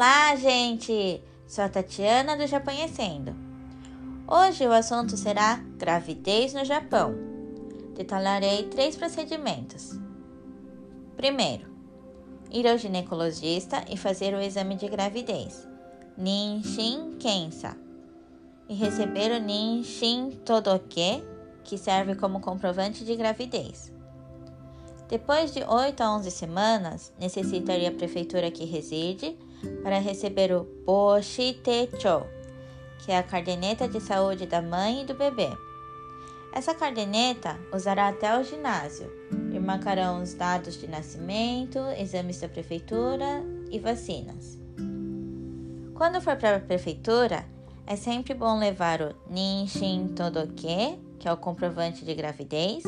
Olá, gente! Sou a Tatiana do Japonhecendo. Hoje o assunto será gravidez no Japão. Detalharei três procedimentos. Primeiro, ir ao ginecologista e fazer o exame de gravidez, Ninshin Kensa, e receber o Ninshin Todoke, que serve como comprovante de gravidez. Depois de 8 a 11 semanas, necessitaria a prefeitura que reside para receber o Boshitecho, que é a caderneta de saúde da mãe e do bebê. Essa caderneta usará até o ginásio e marcarão os dados de nascimento, exames da prefeitura e vacinas. Quando for para a prefeitura, é sempre bom levar o Ninshin Todoke, que é o comprovante de gravidez,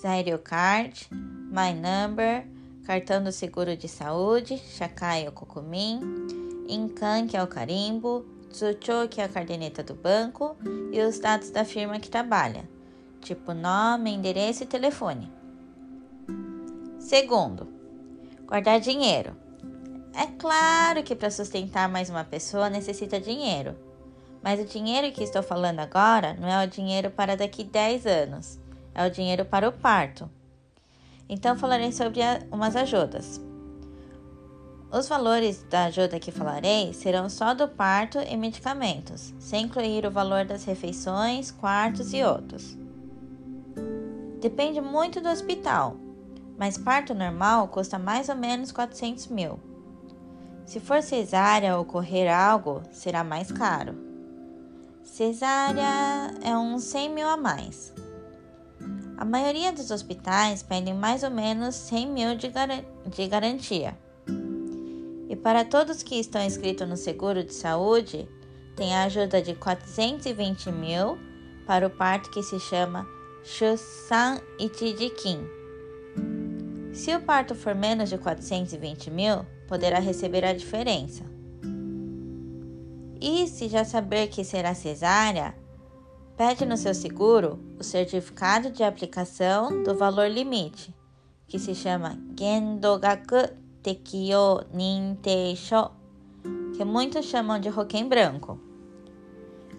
Zairo Card, My Number, cartão do seguro de saúde, Shakai ou Kokumin, Incan, que é o carimbo, Tsucho, que é a caderneta do banco, e os dados da firma que trabalha, tipo nome, endereço e telefone. Segundo, guardar dinheiro. É claro que para sustentar mais uma pessoa necessita dinheiro, mas o dinheiro que estou falando agora não é o dinheiro para daqui 10 anos, é o dinheiro para o parto. Então falarei sobre a, umas ajudas. Os valores da ajuda que falarei serão só do parto e medicamentos, sem incluir o valor das refeições, quartos e outros. Depende muito do hospital, mas parto normal custa mais ou menos 400 mil. Se for cesárea ou ocorrer algo, será mais caro. Cesárea é uns 100 mil a mais. A maioria dos hospitais pedem mais ou menos 100 mil de, gar de garantia. E para todos que estão inscritos no seguro de saúde, tem a ajuda de 420 mil para o parto que se chama Shusan Ichijikin. Se o parto for menos de 420 mil, poderá receber a diferença. E se já saber que será cesárea, Pede no seu seguro o certificado de aplicação do valor limite, que se chama Gendogaku Tekio Ninteisho, que muitos chamam de Roquem Branco.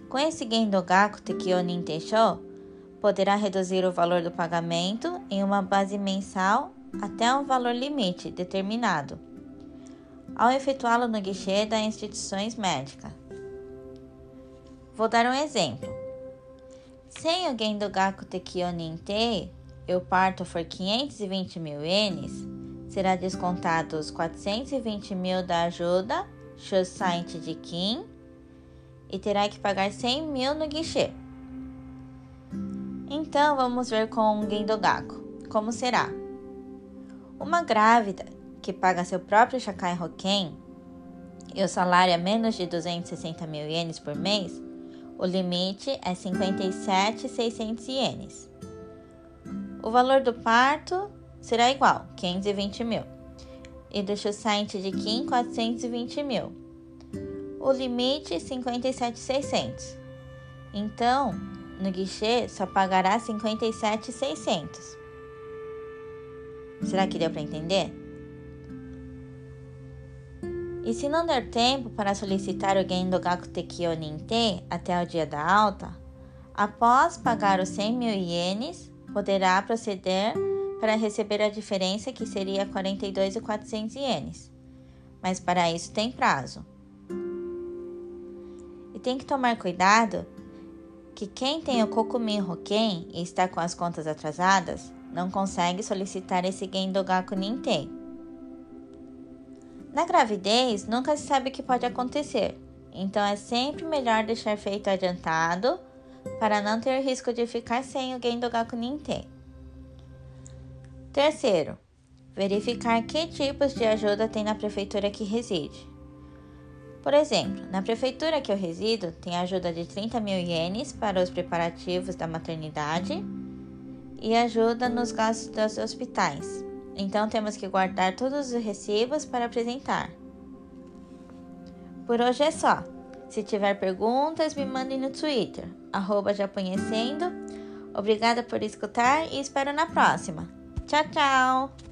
Com esse Gendogaku Tekio Ninteisho, poderá reduzir o valor do pagamento em uma base mensal até um valor limite determinado, ao efetuá-lo no guichê das instituições médicas. Vou dar um exemplo. Sem o Gendogaku Tekio Ninte e o parto for 520 mil ienes, será descontado os 420 mil da ajuda Shosainte de Kim e terá que pagar 100 mil no guichê. Então vamos ver com o Gendogaku. Como será? Uma grávida que paga seu próprio Shakai Hoken e o salário é menos de 260 mil ienes por mês o limite é 57,600 ienes. O valor do parto será igual, 520 mil. E do Shusainte de Kim, 420 mil. O limite, 57,600. Então, no guichê, só pagará 57,600. Será que deu para entender? E se não der tempo para solicitar o Gendogaku Tekio Ninte até o dia da alta, após pagar os 100 mil ienes, poderá proceder para receber a diferença que seria 42.400 ienes. Mas para isso tem prazo. E tem que tomar cuidado que quem tem o Kokumin Hoken e está com as contas atrasadas não consegue solicitar esse Gendogaku Ninte na gravidez, nunca se sabe o que pode acontecer, então é sempre melhor deixar feito adiantado para não ter risco de ficar sem o Gendogaku Ninte. Terceiro, verificar que tipos de ajuda tem na prefeitura que reside. Por exemplo, na prefeitura que eu resido, tem ajuda de 30 mil ienes para os preparativos da maternidade e ajuda nos gastos dos hospitais. Então temos que guardar todos os recibos para apresentar. Por hoje é só. Se tiver perguntas, me mandem no Twitter, arroba Obrigada por escutar e espero na próxima. Tchau, tchau!